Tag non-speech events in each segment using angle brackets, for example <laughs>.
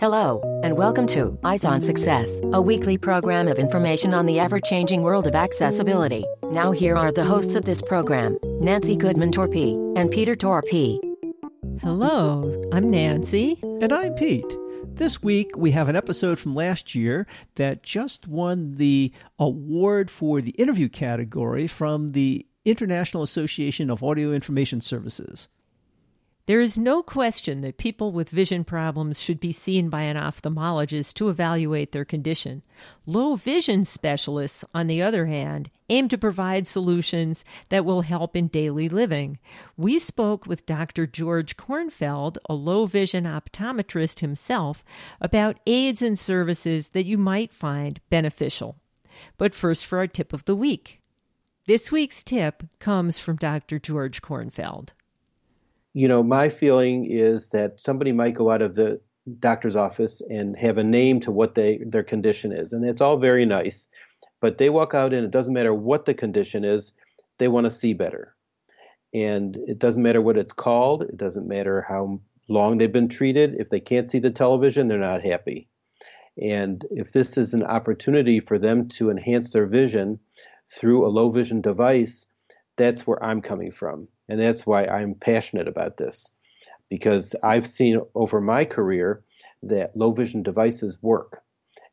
Hello, and welcome to Eyes on Success, a weekly program of information on the ever changing world of accessibility. Now, here are the hosts of this program Nancy Goodman Torpey and Peter Torpey. Hello, I'm Nancy. And I'm Pete. This week, we have an episode from last year that just won the award for the interview category from the International Association of Audio Information Services. There is no question that people with vision problems should be seen by an ophthalmologist to evaluate their condition. Low vision specialists, on the other hand, aim to provide solutions that will help in daily living. We spoke with Dr. George Kornfeld, a low vision optometrist himself, about aids and services that you might find beneficial. But first, for our tip of the week. This week's tip comes from Dr. George Kornfeld you know, my feeling is that somebody might go out of the doctor's office and have a name to what they their condition is, and it's all very nice. But they walk out and it doesn't matter what the condition is, they want to see better. And it doesn't matter what it's called, it doesn't matter how long they've been treated. If they can't see the television, they're not happy. And if this is an opportunity for them to enhance their vision through a low vision device, that's where I'm coming from. And that's why I'm passionate about this because I've seen over my career that low vision devices work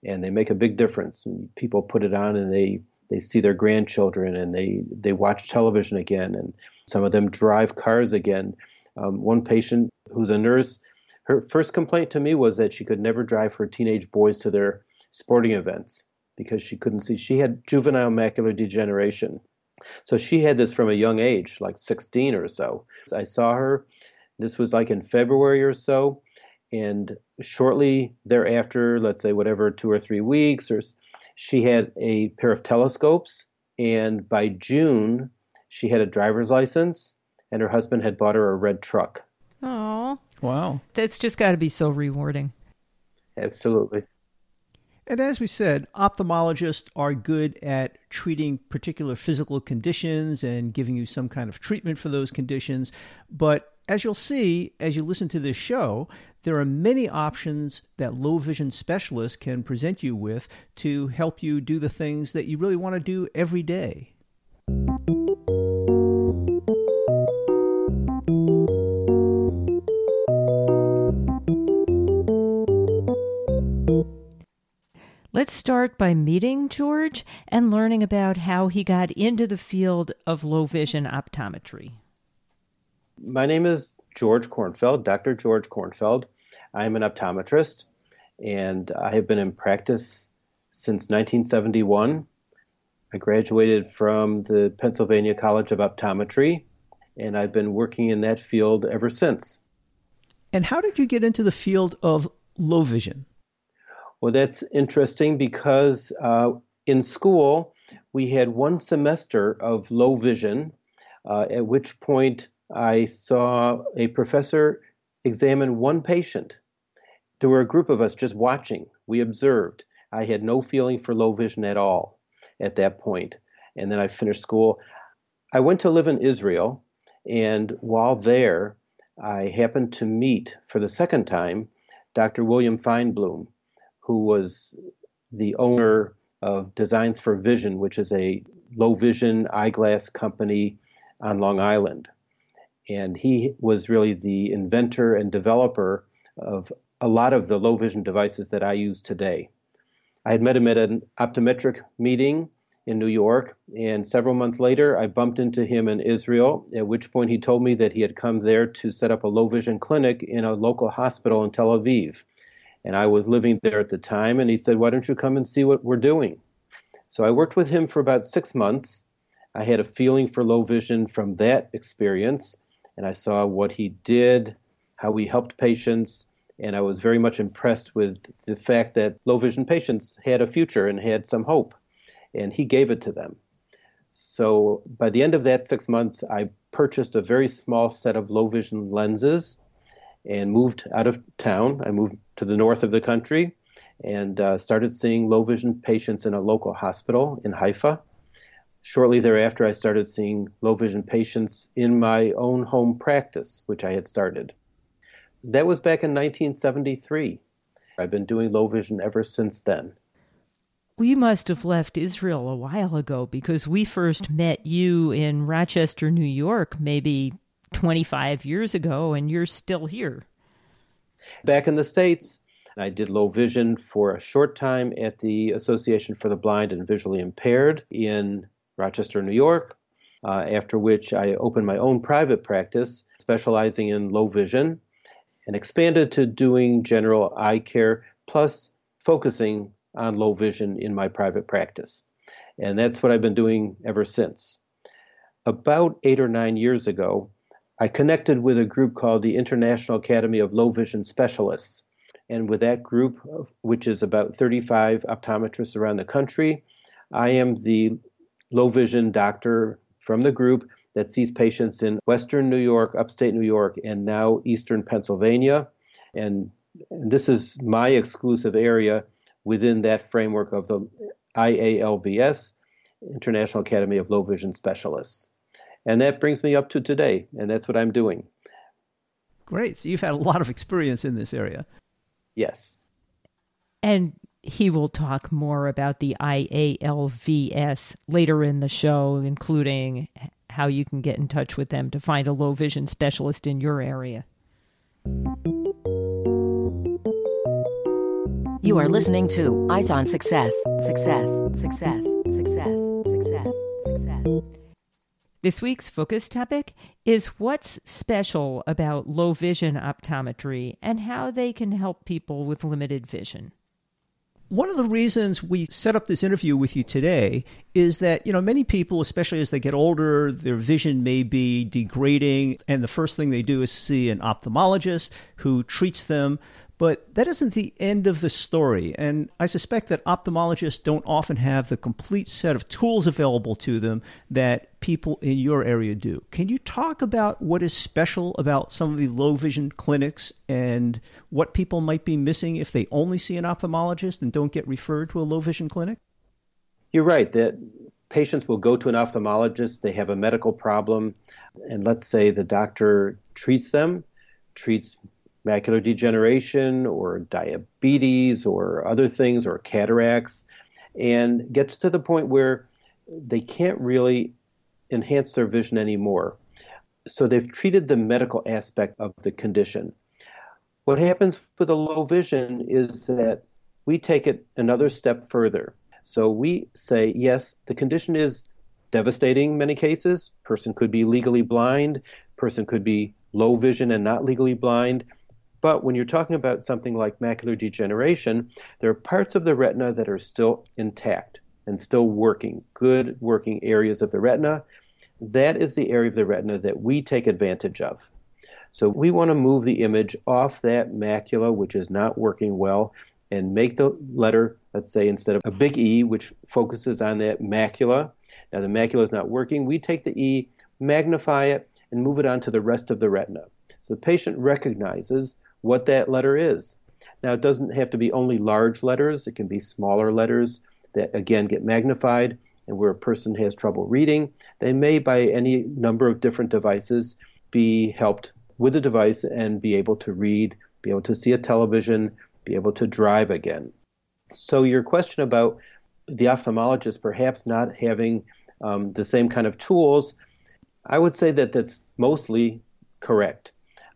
and they make a big difference. People put it on and they, they see their grandchildren and they, they watch television again and some of them drive cars again. Um, one patient who's a nurse, her first complaint to me was that she could never drive her teenage boys to their sporting events because she couldn't see. She had juvenile macular degeneration. So she had this from a young age, like 16 or so. I saw her, this was like in February or so, and shortly thereafter, let's say whatever, two or three weeks, or she had a pair of telescopes, and by June, she had a driver's license, and her husband had bought her a red truck. Oh, wow. That's just got to be so rewarding. Absolutely. And as we said, ophthalmologists are good at treating particular physical conditions and giving you some kind of treatment for those conditions. But as you'll see as you listen to this show, there are many options that low vision specialists can present you with to help you do the things that you really want to do every day. Let's start by meeting George and learning about how he got into the field of low vision optometry. My name is George Kornfeld, Dr. George Kornfeld. I'm an optometrist and I have been in practice since 1971. I graduated from the Pennsylvania College of Optometry and I've been working in that field ever since. And how did you get into the field of low vision? Well, that's interesting because uh, in school we had one semester of low vision, uh, at which point I saw a professor examine one patient. There were a group of us just watching. We observed. I had no feeling for low vision at all at that point. And then I finished school. I went to live in Israel, and while there, I happened to meet for the second time Dr. William Feinbloom, who was the owner of Designs for Vision, which is a low vision eyeglass company on Long Island. And he was really the inventor and developer of a lot of the low vision devices that I use today. I had met him at an optometric meeting in New York, and several months later, I bumped into him in Israel, at which point he told me that he had come there to set up a low vision clinic in a local hospital in Tel Aviv and I was living there at the time. And he said, Why don't you come and see what we're doing? So I worked with him for about six months. I had a feeling for low vision from that experience, and I saw what he did, how he helped patients, and I was very much impressed with the fact that low vision patients had a future and had some hope, and he gave it to them. So by the end of that six months, I purchased a very small set of low vision lenses and moved out of town. I moved to the north of the country and uh, started seeing low vision patients in a local hospital in Haifa. Shortly thereafter, I started seeing low vision patients in my own home practice, which I had started. That was back in 1973. I've been doing low vision ever since then. We must have left Israel a while ago because we first met you in Rochester, New York, maybe 25 years ago, and you're still here. Back in the States, I did low vision for a short time at the Association for the Blind and Visually Impaired in Rochester, New York, uh, after which I opened my own private practice specializing in low vision and expanded to doing general eye care plus focusing on low vision in my private practice. And that's what I've been doing ever since. About eight or nine years ago, I connected with a group called the International Academy of Low Vision Specialists. And with that group, which is about 35 optometrists around the country, I am the low vision doctor from the group that sees patients in Western New York, upstate New York, and now Eastern Pennsylvania. And, and this is my exclusive area within that framework of the IALVS, International Academy of Low Vision Specialists. And that brings me up to today, and that's what I'm doing. Great. So you've had a lot of experience in this area. Yes. And he will talk more about the IALVS later in the show, including how you can get in touch with them to find a low vision specialist in your area. You are listening to Eyes on Success. Success, success, success, This week's focus topic is what's special about low vision optometry and how they can help people with limited vision. One of the reasons we set up this interview with you today is that, you know, many people, especially as they get older, their vision may be degrading, and the first thing they do is see an ophthalmologist who treats them but that isn't the end of the story, and I suspect that ophthalmologists don't often have the complete set of tools available to them that people in your area do. Can you talk about what is special about some of the low vision clinics and what people might be missing if they only see an ophthalmologist and don't get referred to a low vision clinic? You're right that patients will go to an ophthalmologist, they have a medical problem, and let's say the doctor treats them, treats macular degeneration or diabetes or other things or cataracts and gets to the point where they can't really enhance their vision anymore. So they've treated the medical aspect of the condition. What happens with the low vision is that we take it another step further. So we say, yes, the condition is devastating in many cases. Person could be legally blind, person could be low vision and not legally blind, but when you're talking about something like macular degeneration, there are parts of the retina that are still intact and still working, good working areas of the retina. That is the area of the retina that we take advantage of. So we want to move the image off that macula, which is not working well, and make the letter, let's say, instead of a big E, which focuses on that macula. Now the macula is not working. We take the E, magnify it, and move it onto the rest of the retina. So the patient recognizes what that letter is. Now, it doesn't have to be only large letters, it can be smaller letters that, again, get magnified. And where a person has trouble reading, they may, by any number of different devices, be helped with the device and be able to read, be able to see a television, be able to drive again. So, your question about the ophthalmologist perhaps not having um, the same kind of tools, I would say that that's mostly correct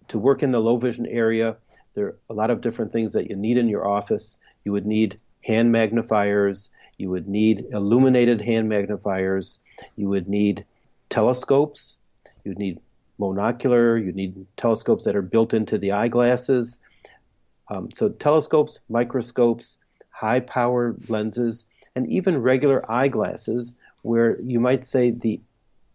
to work in the low vision area, there are a lot of different things that you need in your office. You would need hand magnifiers, you would need illuminated hand magnifiers, you would need telescopes, you'd need monocular, you need telescopes that are built into the eyeglasses. Um, so, telescopes, microscopes, high power lenses, and even regular eyeglasses, where you might say the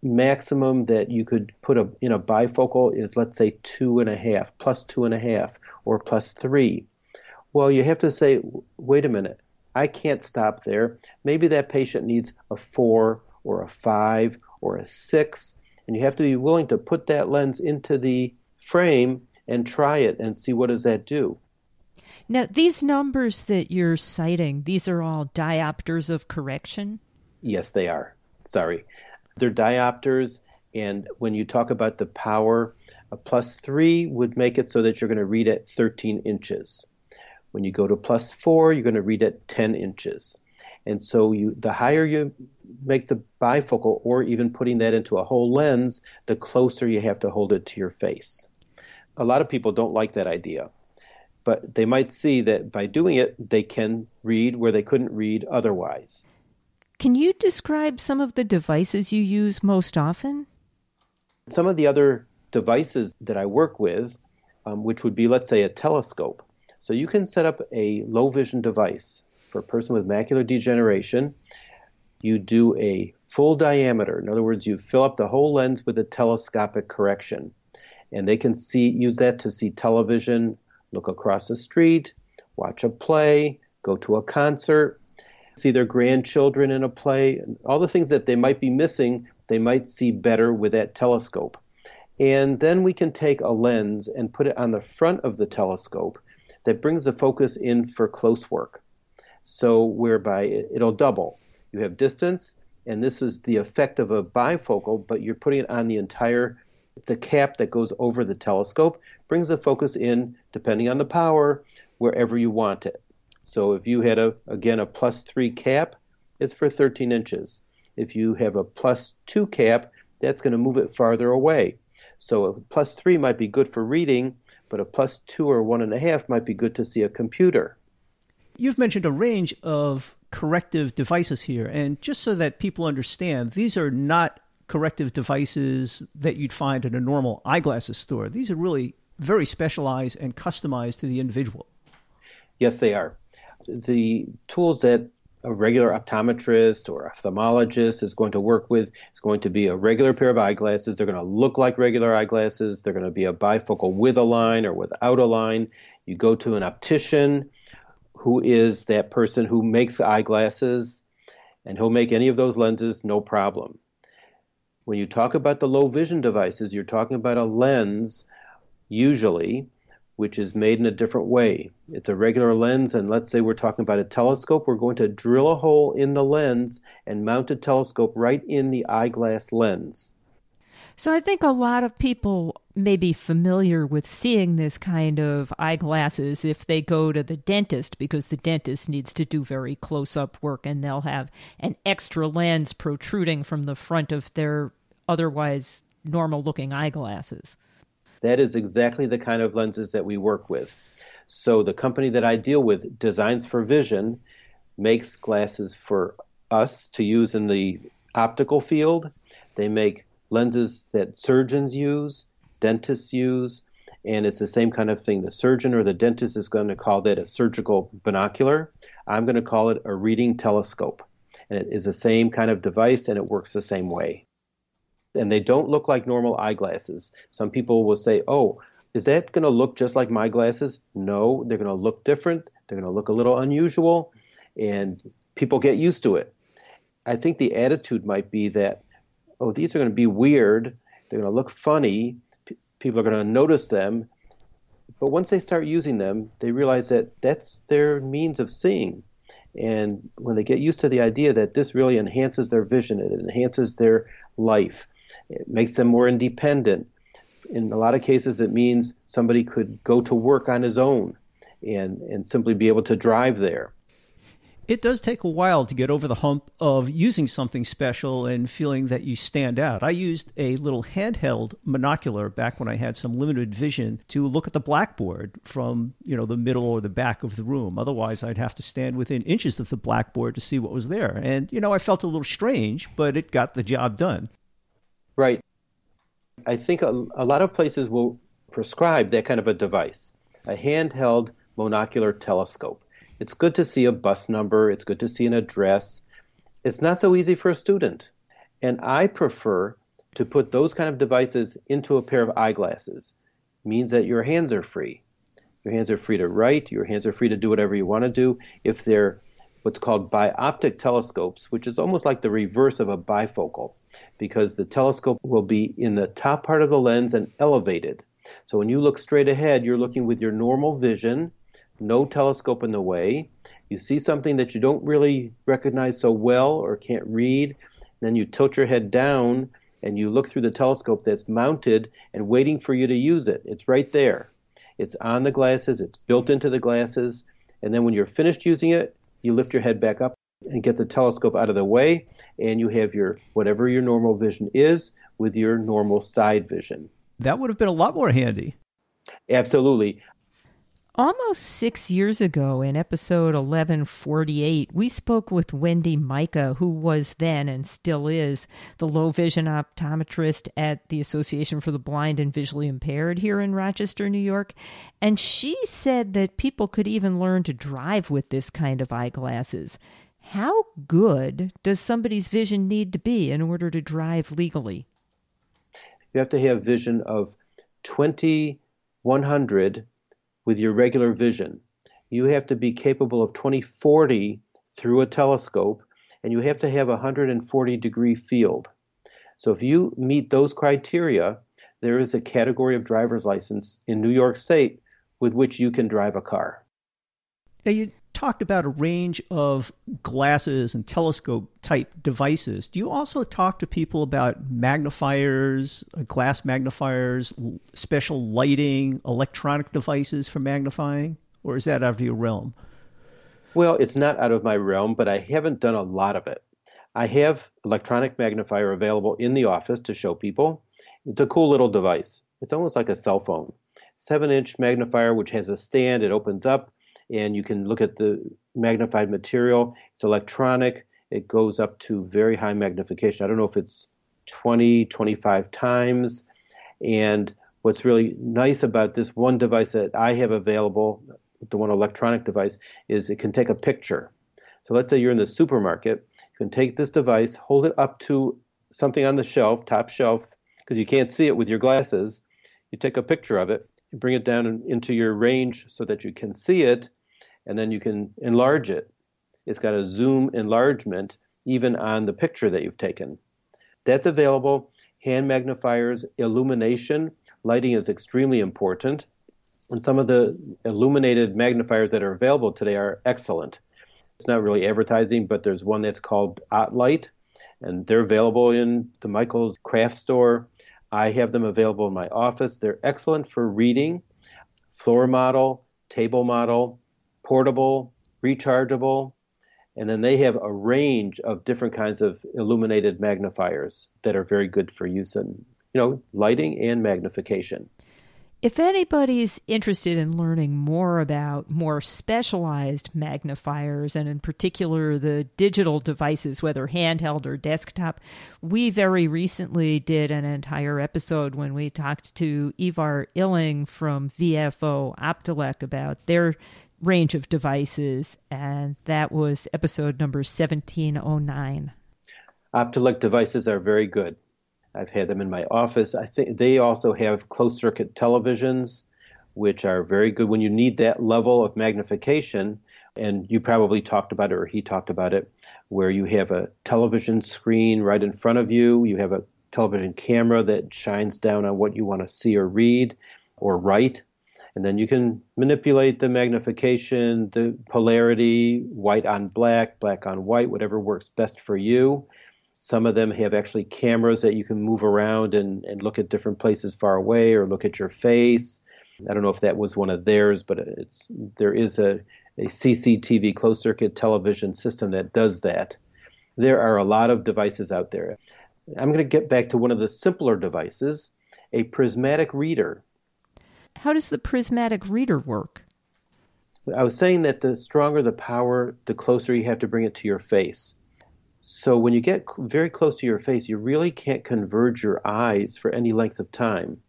maximum that you could put a, in a bifocal is, let's say, two and a half, plus two and a half, or plus three. Well, you have to say, wait a minute, I can't stop there. Maybe that patient needs a four or a five or a six, and you have to be willing to put that lens into the frame and try it and see what does that do. Now, these numbers that you're citing, these are all diopters of correction? Yes, they are. Sorry. They're diopters, And when you talk about the power, a plus three would make it so that you're going to read at 13 inches. When you go to plus four, you're going to read at 10 inches. And so you, the higher you make the bifocal, or even putting that into a whole lens, the closer you have to hold it to your face. A lot of people don't like that idea, but they might see that by doing it, they can read where they couldn't read otherwise. Can you describe some of the devices you use most often? Some of the other devices that I work with, um, which would be, let's say, a telescope. So you can set up a low vision device for a person with macular degeneration. You do a full diameter. In other words, you fill up the whole lens with a telescopic correction. And they can see use that to see television, look across the street, watch a play, go to a concert, see their grandchildren in a play, all the things that they might be missing, they might see better with that telescope. And then we can take a lens and put it on the front of the telescope that brings the focus in for close work. So, whereby it'll double. You have distance, and this is the effect of a bifocal, but you're putting it on the entire. It's a cap that goes over the telescope, brings the focus in, depending on the power, wherever you want it. So if you had a again a plus three cap, it's for 13 inches. If you have a plus two cap, that's going to move it farther away. So a plus three might be good for reading, but a plus two or one and a half might be good to see a computer. You've mentioned a range of corrective devices here, and just so that people understand, these are not corrective devices that you'd find in a normal eyeglasses store. These are really very specialized and customized to the individual. Yes, they are. The tools that a regular optometrist or ophthalmologist is going to work with is going to be a regular pair of eyeglasses. They're going to look like regular eyeglasses. They're going to be a bifocal with a line or without a line. You go to an optician who is that person who makes eyeglasses, and he'll make any of those lenses no problem. When you talk about the low vision devices, you're talking about a lens, usually, which is made in a different way. It's a regular lens, and let's say we're talking about a telescope, we're going to drill a hole in the lens and mount a telescope right in the eyeglass lens. So I think a lot of people may be familiar with seeing this kind of eyeglasses if they go to the dentist because the dentist needs to do very close up work and they'll have an extra lens protruding from the front of their otherwise normal looking eyeglasses. That is exactly the kind of lenses that we work with. So the company that I deal with, Designs for Vision, makes glasses for us to use in the optical field. They make lenses that surgeons use, dentists use, and it's the same kind of thing. The surgeon or the dentist is going to call that a surgical binocular. I'm going to call it a reading telescope. And it is the same kind of device and it works the same way and they don't look like normal eyeglasses. Some people will say, "Oh, is that going to look just like my glasses?" No, they're going to look different. They're going to look a little unusual, and people get used to it. I think the attitude might be that, "Oh, these are going to be weird. They're going to look funny. P- people are going to notice them." But once they start using them, they realize that that's their means of seeing. And when they get used to the idea that this really enhances their vision, it enhances their life, it makes them more independent. In a lot of cases, it means somebody could go to work on his own and, and simply be able to drive there. It does take a while to get over the hump of using something special and feeling that you stand out. I used a little handheld monocular back when I had some limited vision to look at the blackboard from, you know, the middle or the back of the room. Otherwise, I'd have to stand within inches of the blackboard to see what was there. And, you know, I felt a little strange, but it got the job done. Right. I think a, a lot of places will prescribe that kind of a device, a handheld monocular telescope. It's good to see a bus number, it's good to see an address. It's not so easy for a student. And I prefer to put those kind of devices into a pair of eyeglasses. It means that your hands are free. Your hands are free to write, your hands are free to do whatever you want to do. If they're what's called bioptic telescopes, which is almost like the reverse of a bifocal, because the telescope will be in the top part of the lens and elevated. So when you look straight ahead, you're looking with your normal vision, no telescope in the way. You see something that you don't really recognize so well or can't read, then you tilt your head down and you look through the telescope that's mounted and waiting for you to use it. It's right there. It's on the glasses, it's built into the glasses, and then when you're finished using it, you lift your head back up and get the telescope out of the way, and you have your whatever your normal vision is with your normal side vision. That would have been a lot more handy. Absolutely. Almost six years ago, in episode 1148, we spoke with Wendy Micah, who was then and still is the low vision optometrist at the Association for the Blind and Visually Impaired here in Rochester, New York. And she said that people could even learn to drive with this kind of eyeglasses. How good does somebody's vision need to be in order to drive legally? You have to have vision of 20, 100 with your regular vision. You have to be capable of 2040 through a telescope, and you have to have a 140 degree field. So if you meet those criteria, there is a category of driver's license in New York State with which you can drive a car. Now, you talked about a range of glasses and telescope type devices. Do you also talk to people about magnifiers, uh, glass magnifiers, special lighting, electronic devices for magnifying? Or is that out of your realm? Well, it's not out of my realm, but I haven't done a lot of it. I have electronic magnifier available in the office to show people. It's a cool little device. It's almost like a cell phone. 7 inch magnifier, which has a stand, it opens up and you can look at the magnified material. It's electronic. It goes up to very high magnification. I don't know if it's 20, 25 times. And what's really nice about this one device that I have available, the one electronic device, is it can take a picture. So let's say you're in the supermarket. You can take this device, hold it up to something on the shelf, top shelf, because you can't see it with your glasses. You take a picture of it, you bring it down into your range so that you can see it, and then you can enlarge it. It's got a zoom enlargement even on the picture that you've taken. That's available. Hand magnifiers, illumination, lighting is extremely important. And some of the illuminated magnifiers that are available today are excellent. It's not really advertising, but there's one that's called OttLite, and they're available in the Michaels craft store. I have them available in my office. They're excellent for reading, floor model, table model, portable, rechargeable, and then they have a range of different kinds of illuminated magnifiers that are very good for use in, you know, lighting and magnification. If anybody's interested in learning more about more specialized magnifiers, and in particular the digital devices, whether handheld or desktop, we very recently did an entire episode when we talked to Ivar Illing from VFO Optelec about their range of devices, and that was episode number 1709. Optelec devices are very good. I've had them in my office. I think they also have closed circuit televisions, which are very good when you need that level of magnification. And you probably talked about it, or he talked about it, where you have a television screen right in front of you. You have a television camera that shines down on what you want to see or read or write and then you can manipulate the magnification, the polarity, white on black, black on white, whatever works best for you. Some of them have actually cameras that you can move around and, and look at different places far away or look at your face. I don't know if that was one of theirs, but it's there is a, a CCTV closed circuit television system that does that. There are a lot of devices out there. I'm going to get back to one of the simpler devices, a prismatic reader. How does the prismatic reader work? I was saying that the stronger the power, the closer you have to bring it to your face. So when you get very close to your face, you really can't converge your eyes for any length of time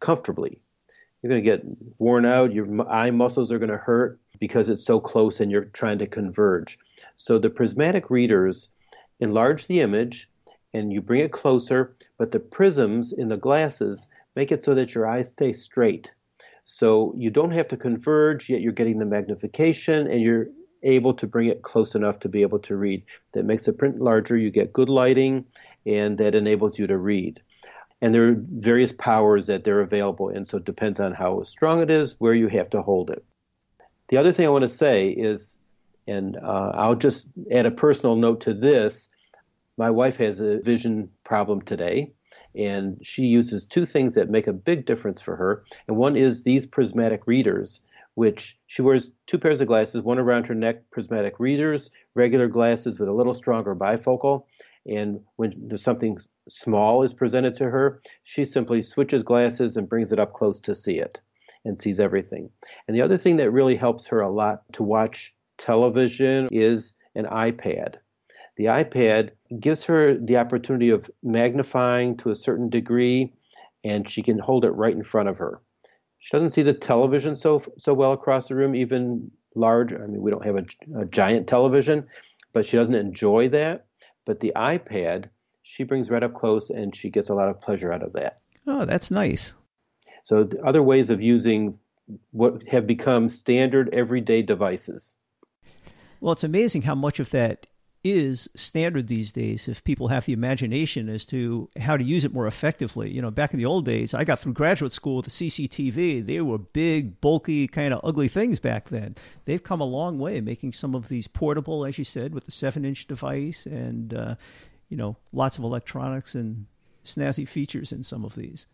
comfortably. You're going to get worn out, your eye muscles are going to hurt because it's so close and you're trying to converge. So the prismatic readers enlarge the image and you bring it closer, but the prisms in the glasses make it so that your eyes stay straight. So you don't have to converge, yet you're getting the magnification and you're able to bring it close enough to be able to read. That makes the print larger, you get good lighting, and that enables you to read. And there are various powers that they're available in, so it depends on how strong it is, where you have to hold it. The other thing I want to say is, and uh, I'll just add a personal note to this my wife has a vision problem today, And she uses two things that make a big difference for her. And one is these prismatic readers, which she wears two pairs of glasses, one around her neck, prismatic readers, regular glasses with a little stronger bifocal. And when something small is presented to her, she simply switches glasses and brings it up close to see it and sees everything. And the other thing that really helps her a lot to watch television is an iPad. The iPad gives her the opportunity of magnifying to a certain degree, and she can hold it right in front of her. She doesn't see the television so so well across the room, even large. I mean, we don't have a, a giant television, but she doesn't enjoy that. But the iPad, she brings right up close, and she gets a lot of pleasure out of that. Oh, that's nice. So other ways of using what have become standard everyday devices. Well, it's amazing how much of that is standard these days if people have the imagination as to how to use it more effectively. You know, back in the old days, I got through graduate school with the CCTV. They were big, bulky, kind of ugly things back then. They've come a long way, making some of these portable, as you said, with the seven-inch device and uh, you know lots of electronics and snazzy features in some of these.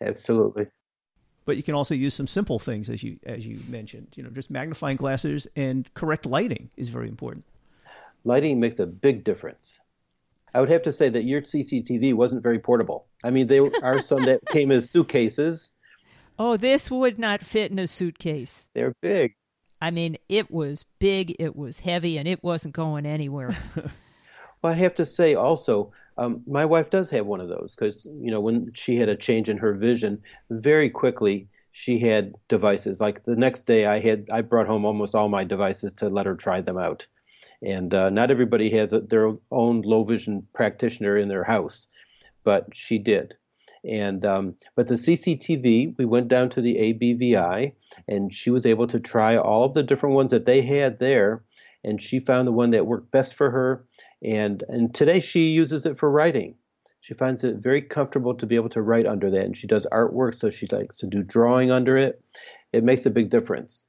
Absolutely. But you can also use some simple things, as you as you mentioned. You know, just magnifying glasses and correct lighting is very important. Lighting makes a big difference. I would have to say that your CCTV wasn't very portable. I mean, there are some that <laughs> came as suitcases. Oh, this would not fit in a suitcase. They're big. I mean, it was big, it was heavy, and it wasn't going anywhere. <laughs> well, I have to say also, um, my wife does have one of those because you know when she had a change in her vision, very quickly she had devices. Like the next day, I had I brought home almost all my devices to let her try them out. And uh, not everybody has a, their own low vision practitioner in their house, but she did. And um, but the CCTV, we went down to the ABVI, and she was able to try all of the different ones that they had there, and she found the one that worked best for her. And and today she uses it for writing. She finds it very comfortable to be able to write under that, and she does artwork, so she likes to do drawing under it. It makes a big difference.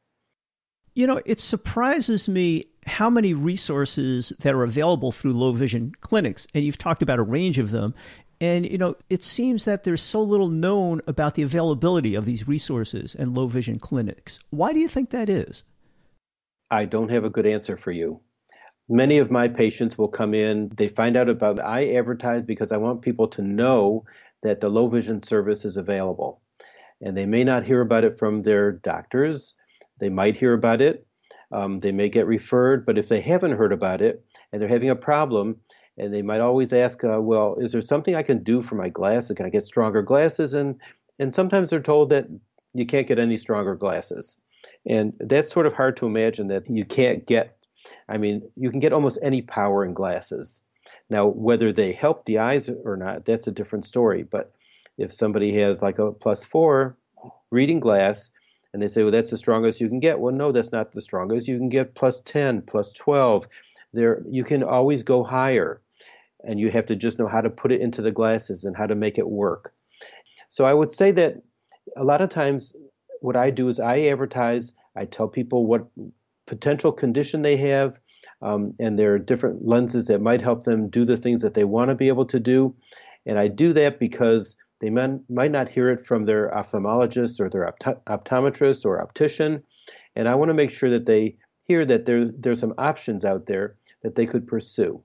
You know, it surprises me how many resources that are available through low vision clinics, and you've talked about a range of them. And you know, it seems that there's so little known about the availability of these resources and low vision clinics. Why do you think that is? I don't have a good answer for you. Many of my patients will come in, they find out about I advertise because I want people to know that the low vision service is available. And they may not hear about it from their doctors. They might hear about it. Um, they may get referred, but if they haven't heard about it and they're having a problem, and they might always ask, uh, "Well, is there something I can do for my glasses? Can I get stronger glasses?" And and sometimes they're told that you can't get any stronger glasses. And that's sort of hard to imagine that you can't get, I mean, you can get almost any power in glasses. Now, whether they help the eyes or not, that's a different story. But if somebody has like a plus four reading glass and they say, well, that's the strongest you can get. Well, no, that's not the strongest. You can get plus 10, plus 12. There, you can always go higher. And you have to just know how to put it into the glasses and how to make it work. So I would say that a lot of times what I do is I advertise, I tell people what potential condition they have, um, and there are different lenses that might help them do the things that they want to be able to do. And I do that because they might, not hear it from their ophthalmologist or their opt- optometrist or optician. And I want to make sure that they hear that there, there's some options out there that they could pursue.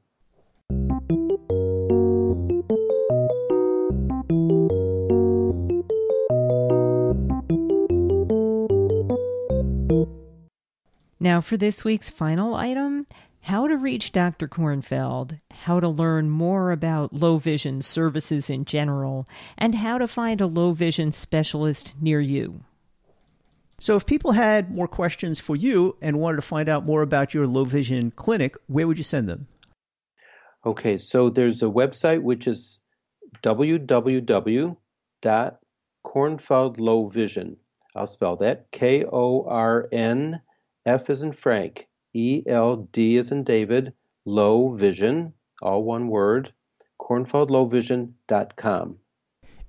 Now, for this week's final item how to reach Dr. Kornfeld, how to learn more about low vision services in general, and how to find a low vision specialist near you. So, if people had more questions for you and wanted to find out more about your low vision clinic, where would you send them? Okay, so there's a website which is www.kornfeldlowvision. I'll spell that K O R N F is in Frank, E L D is in David, Low Vision, all one word, kornfeldlowvision.com.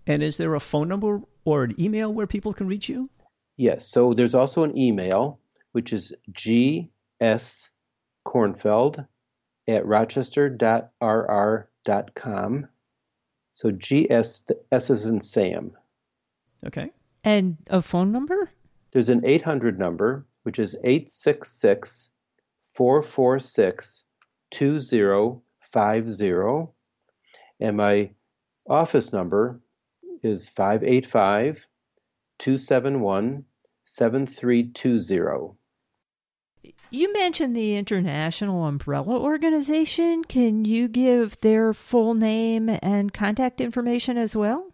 And is there a phone number or an email where people can reach you? Yes. So there's also an email, which is gskornfeld at rochester.rr.com. So GS, S is in Sam. Okay. And a phone number? There's an 800 number, which is 866 446 2050. And my office number is 585 271 7320. You mentioned the International Umbrella Organization. Can you give their full name and contact information as well?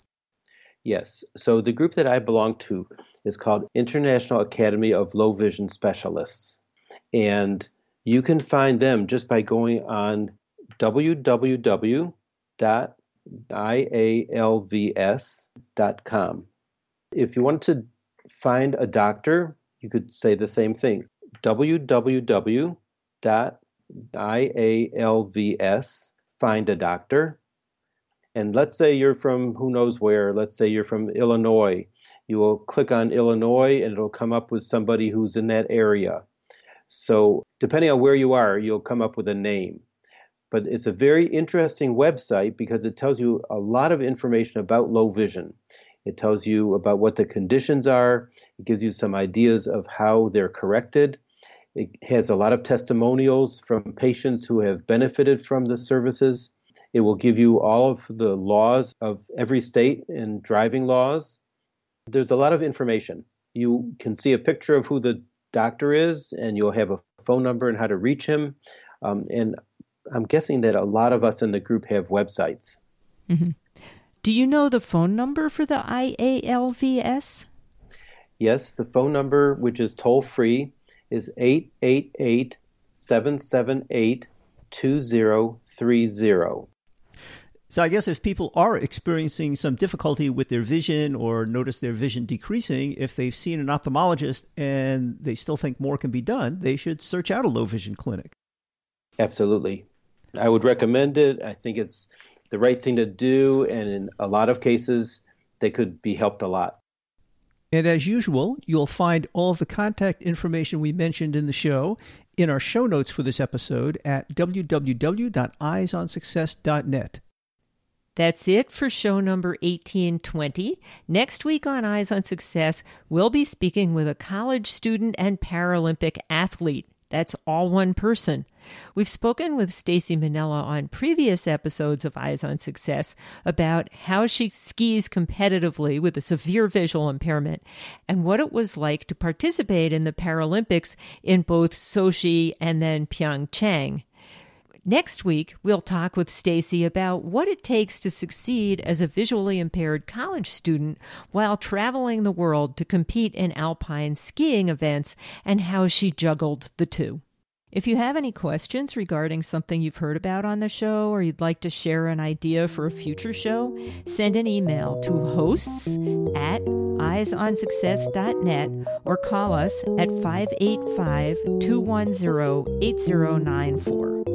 Yes. So the group that I belong to is called International Academy of Low Vision Specialists. And you can find them just by going on www.ialvs.com. If you want to find a doctor, you could say the same thing www.ialvs, find a doctor. And let's say you're from who knows where, let's say you're from Illinois. You will click on Illinois and it'll come up with somebody who's in that area. So, depending on where you are, you'll come up with a name. But it's a very interesting website because it tells you a lot of information about low vision. It tells you about what the conditions are, it gives you some ideas of how they're corrected. It has a lot of testimonials from patients who have benefited from the services. It will give you all of the laws of every state and driving laws. There's a lot of information. You can see a picture of who the doctor is, and you'll have a phone number and how to reach him. Um, and I'm guessing that a lot of us in the group have websites. Mm-hmm. Do you know the phone number for the IALVS? Yes, the phone number, which is toll free, is 888 778 2030. So I guess if people are experiencing some difficulty with their vision or notice their vision decreasing, if they've seen an ophthalmologist and they still think more can be done, they should search out a low vision clinic. Absolutely. I would recommend it. I think it's the right thing to do, and in a lot of cases, they could be helped a lot. And as usual, you'll find all of the contact information we mentioned in the show in our show notes for this episode at www.eyesonsuccess.net. That's it for show number 1820. Next week on Eyes on Success, we'll be speaking with a college student and Paralympic athlete. That's all one person. We've spoken with Staci Mannella on previous episodes of Eyes on Success about how she skis competitively with a severe visual impairment and what it was like to participate in the Paralympics in both Sochi and then Pyeongchang. Next week, we'll talk with Staci about what it takes to succeed as a visually impaired college student while traveling the world to compete in alpine skiing events and how she juggled the two. If you have any questions regarding something you've heard about on the show or you'd like to share an idea for a future show, send an email to hosts at eyesonsuccess.net or call us at 585 210 8094.